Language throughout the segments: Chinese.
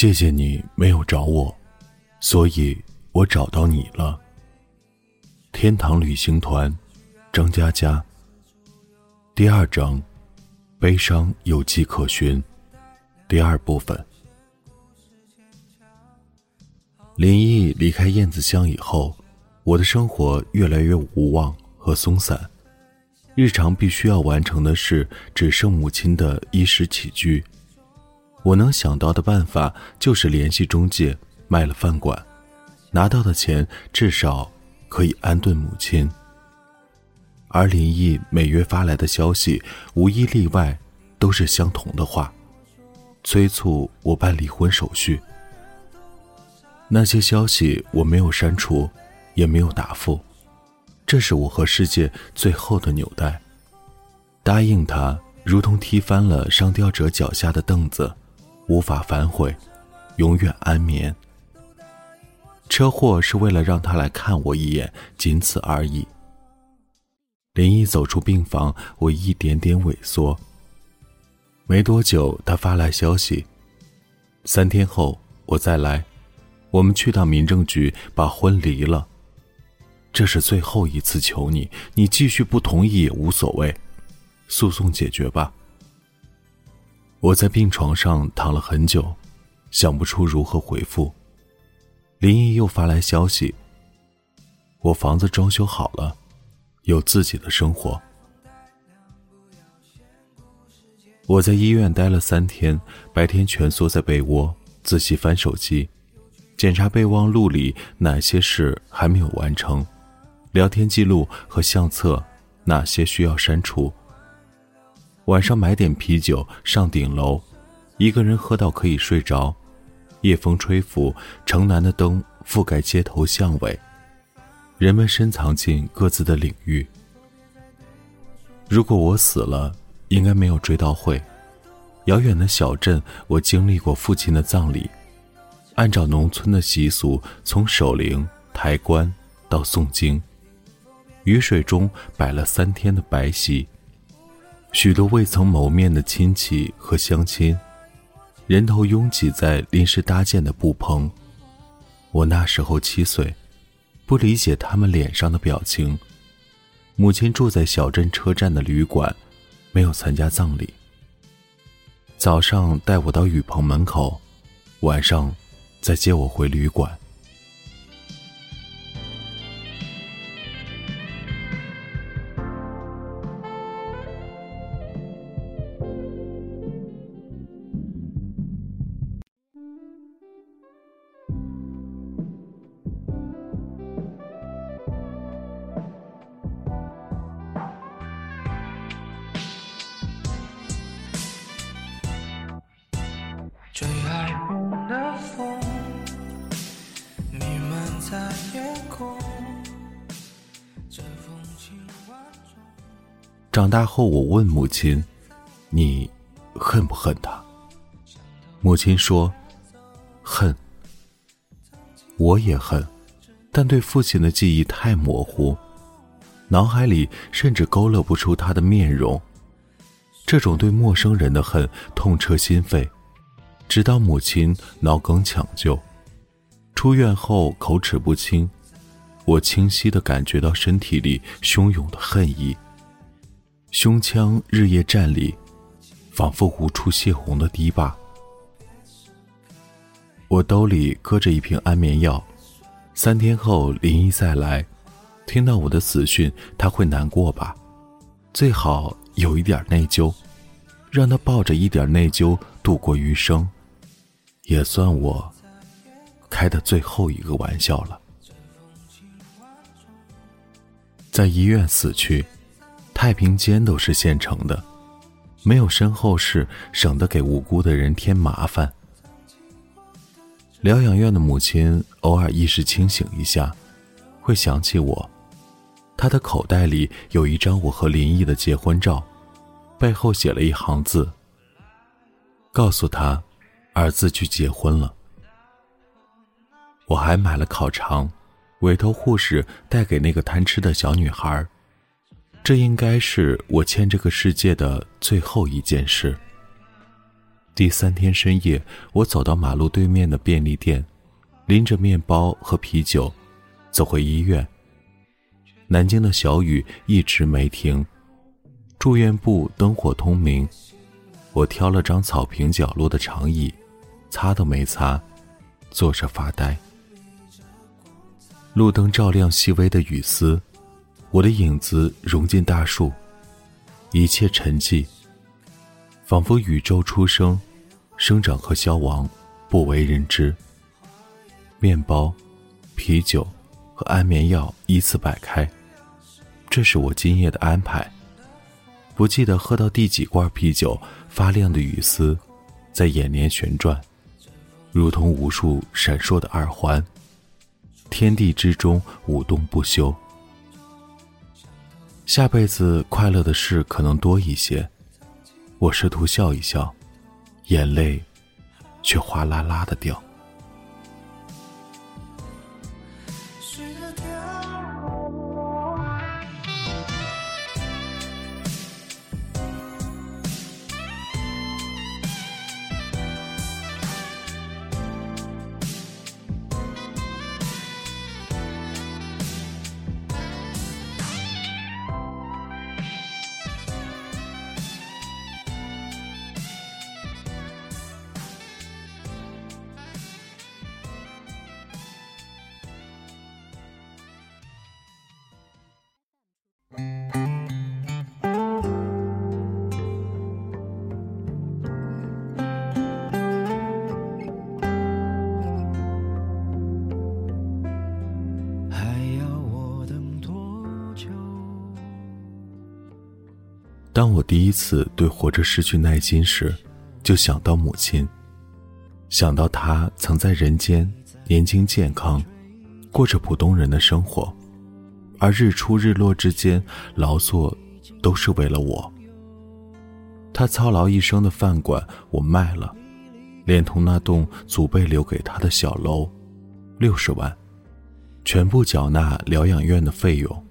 谢谢你没有找我，所以我找到你了。天堂旅行团，张嘉佳。第二章，悲伤有迹可循。第二部分。林毅离开燕子乡以后，我的生活越来越无望和松散，日常必须要完成的事只剩母亲的衣食起居。我能想到的办法就是联系中介卖了饭馆，拿到的钱至少可以安顿母亲。而林毅每月发来的消息，无一例外都是相同的话，催促我办离婚手续。那些消息我没有删除，也没有答复，这是我和世界最后的纽带。答应他，如同踢翻了上吊者脚下的凳子。无法反悔，永远安眠。车祸是为了让他来看我一眼，仅此而已。林毅走出病房，我一点点萎缩。没多久，他发来消息：三天后我再来，我们去趟民政局把婚离了。这是最后一次求你，你继续不同意也无所谓，诉讼解决吧。我在病床上躺了很久，想不出如何回复。林毅又发来消息：“我房子装修好了，有自己的生活。”我在医院待了三天，白天蜷缩在被窝，仔细翻手机，检查备忘录里哪些事还没有完成，聊天记录和相册哪些需要删除。晚上买点啤酒，上顶楼，一个人喝到可以睡着。夜风吹拂，城南的灯覆盖街头巷尾，人们深藏进各自的领域。如果我死了，应该没有追悼会。遥远的小镇，我经历过父亲的葬礼，按照农村的习俗，从守灵、抬棺到诵经，雨水中摆了三天的白席。许多未曾谋面的亲戚和乡亲，人头拥挤在临时搭建的布棚。我那时候七岁，不理解他们脸上的表情。母亲住在小镇车站的旅馆，没有参加葬礼。早上带我到雨棚门口，晚上再接我回旅馆。长大后，我问母亲：“你恨不恨他？”母亲说：“恨。”我也恨，但对父亲的记忆太模糊，脑海里甚至勾勒不出他的面容。这种对陌生人的恨，痛彻心扉。直到母亲脑梗抢救，出院后口齿不清，我清晰的感觉到身体里汹涌的恨意。胸腔日夜战栗，仿佛无处泄洪的堤坝。我兜里搁着一瓶安眠药，三天后林一再来，听到我的死讯，他会难过吧？最好有一点内疚，让他抱着一点内疚度过余生。也算我开的最后一个玩笑了。在医院死去，太平间都是现成的，没有身后事，省得给无辜的人添麻烦。疗养院的母亲偶尔意识清醒一下，会想起我。她的口袋里有一张我和林毅的结婚照，背后写了一行字：“告诉他。”儿子去结婚了，我还买了烤肠，委托护士带给那个贪吃的小女孩。这应该是我欠这个世界的最后一件事。第三天深夜，我走到马路对面的便利店，拎着面包和啤酒，走回医院。南京的小雨一直没停，住院部灯火通明。我挑了张草坪角落的长椅，擦都没擦，坐着发呆。路灯照亮细微的雨丝，我的影子融进大树，一切沉寂，仿佛宇宙出生。生长和消亡不为人知。面包、啤酒和安眠药依次摆开，这是我今夜的安排。不记得喝到第几罐啤酒，发亮的雨丝在眼帘旋转，如同无数闪烁的耳环，天地之中舞动不休。下辈子快乐的事可能多一些，我试图笑一笑。眼泪，却哗啦啦的掉。当我第一次对活着失去耐心时，就想到母亲，想到她曾在人间年轻健康，过着普通人的生活，而日出日落之间劳作，都是为了我。她操劳一生的饭馆我卖了，连同那栋祖辈留给她的小楼，六十万，全部缴纳疗养院的费用。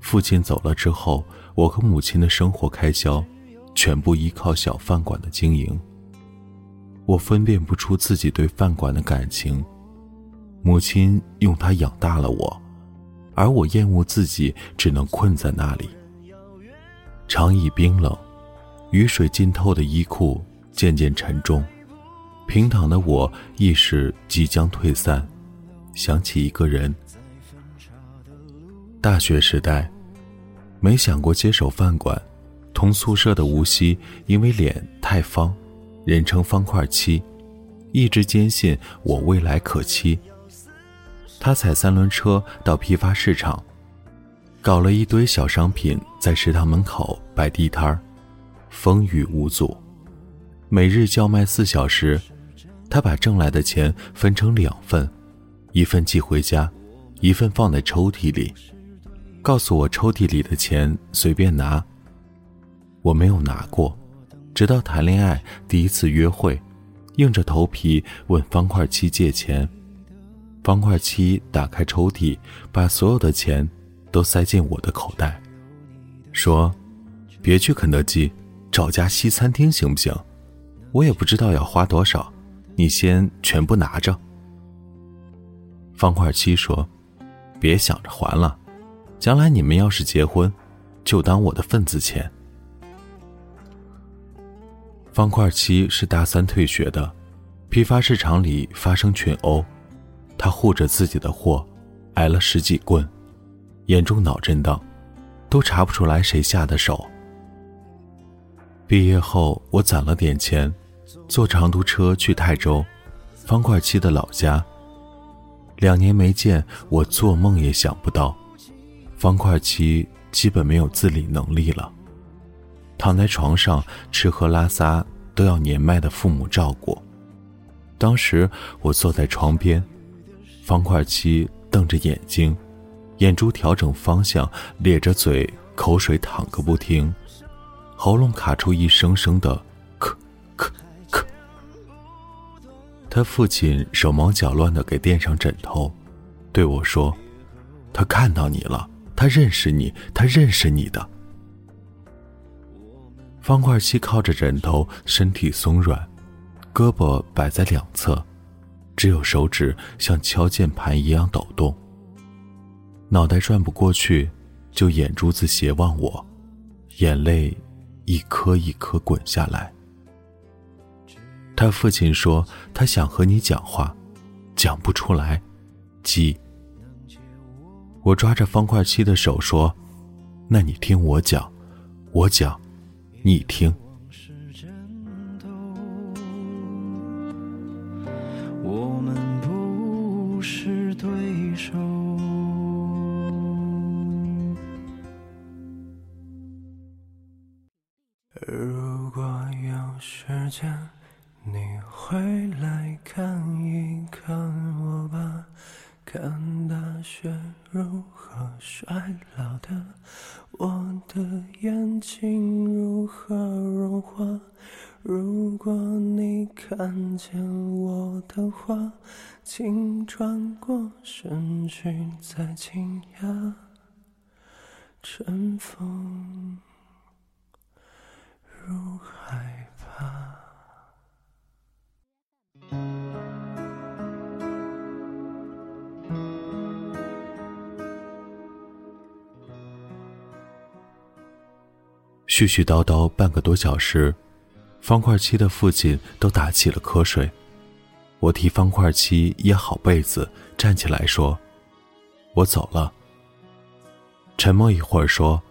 父亲走了之后。我和母亲的生活开销，全部依靠小饭馆的经营。我分辨不出自己对饭馆的感情。母亲用它养大了我，而我厌恶自己只能困在那里。长椅冰冷，雨水浸透的衣裤渐渐沉重，平躺的我意识即将退散，想起一个人。大学时代。没想过接手饭馆，同宿舍的吴曦因为脸太方，人称方块七，一直坚信我未来可期。他踩三轮车到批发市场，搞了一堆小商品在食堂门口摆地摊儿，风雨无阻。每日叫卖四小时，他把挣来的钱分成两份，一份寄回家，一份放在抽屉里。告诉我抽屉里的钱随便拿。我没有拿过，直到谈恋爱第一次约会，硬着头皮问方块七借钱。方块七打开抽屉，把所有的钱都塞进我的口袋，说：“别去肯德基，找家西餐厅行不行？我也不知道要花多少，你先全部拿着。”方块七说：“别想着还了。”将来你们要是结婚，就当我的份子钱。方块七是大三退学的，批发市场里发生群殴，他护着自己的货，挨了十几棍，严重脑震荡，都查不出来谁下的手。毕业后，我攒了点钱，坐长途车去泰州，方块七的老家。两年没见，我做梦也想不到。方块七基本没有自理能力了，躺在床上吃喝拉撒都要年迈的父母照顾。当时我坐在床边，方块七瞪着眼睛，眼珠调整方向，咧着嘴，口水淌个不停，喉咙卡出一声声的“咳咳咳”。他父亲手忙脚乱地给垫上枕头，对我说：“他看到你了。”他认识你，他认识你的。方块七靠着枕头，身体松软，胳膊摆在两侧，只有手指像敲键盘一样抖动。脑袋转不过去，就眼珠子斜望我，眼泪一颗一颗滚下来。他父亲说：“他想和你讲话，讲不出来，急。”我抓着方块七的手说：“那你听我讲，我讲。”你听，我们不是对手。身去，再惊讶。尘封，如害怕。絮絮叨叨半个多小时，方块七的父亲都打起了瞌睡。我替方块七掖好被子，站起来说：“我走了。”沉默一会儿说：“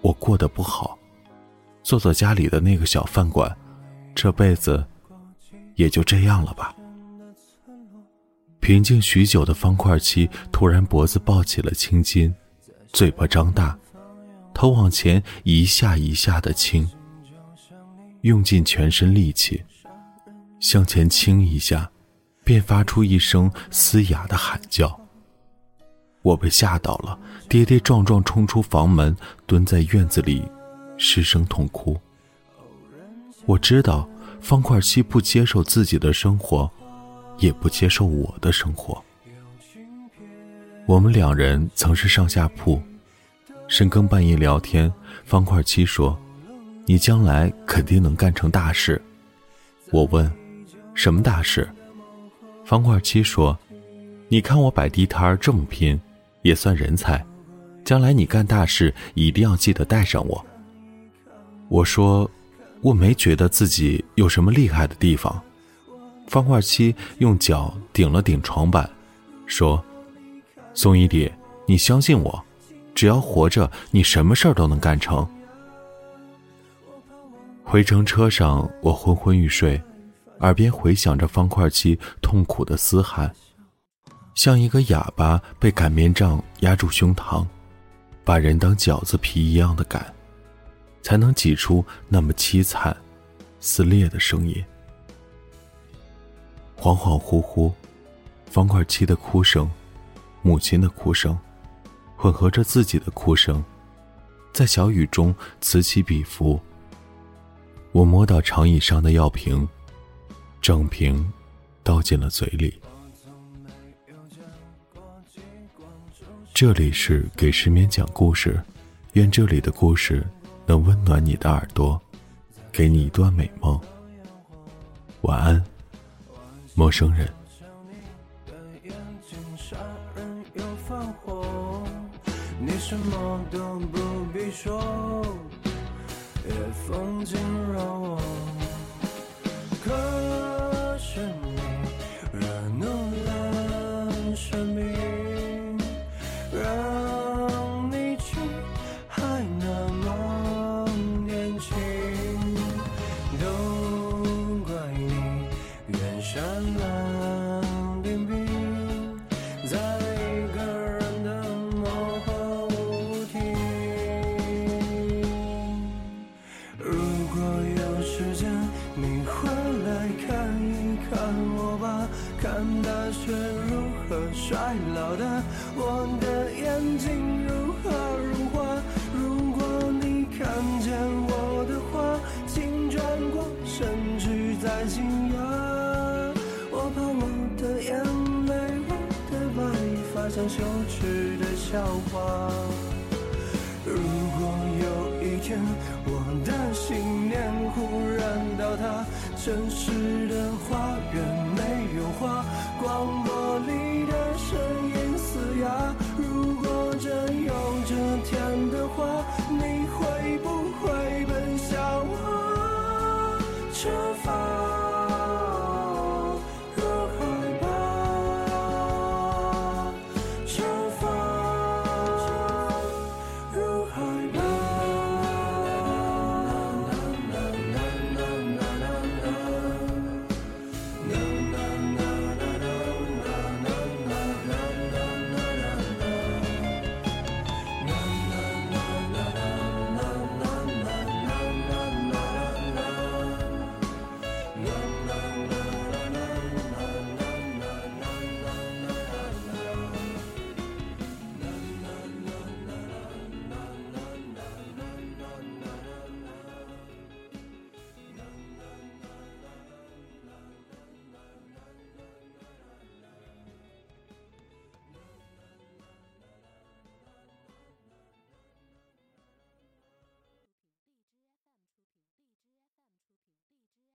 我过得不好，做做家里的那个小饭馆，这辈子也就这样了吧。”平静许久的方块七突然脖子抱起了青筋，嘴巴张大。头往前一下一下的倾，用尽全身力气向前倾一下，便发出一声嘶哑的喊叫。我被吓到了，跌跌撞撞冲出房门，蹲在院子里失声痛哭。我知道方块七不接受自己的生活，也不接受我的生活。我们两人曾是上下铺。深更半夜聊天，方块七说：“你将来肯定能干成大事。”我问：“什么大事？”方块七说：“你看我摆地摊这么拼，也算人才。将来你干大事，一定要记得带上我。”我说：“我没觉得自己有什么厉害的地方。”方块七用脚顶了顶床板，说：“宋一弟，你相信我。”只要活着，你什么事儿都能干成。回程车上，我昏昏欲睡，耳边回响着方块七痛苦的嘶喊，像一个哑巴被擀面杖压住胸膛，把人当饺子皮一样的擀，才能挤出那么凄惨、撕裂的声音。恍恍惚惚，方块七的哭声，母亲的哭声。混合着自己的哭声，在小雨中此起彼伏。我摸到长椅上的药瓶，整瓶倒进了嘴里。这里是给失眠讲故事，愿这里的故事能温暖你的耳朵，给你一段美梦。晚安，陌生人。你什么都不必说，夜风惊扰我我。羞耻的笑话，如果有一天我的信念忽然倒塌，真是。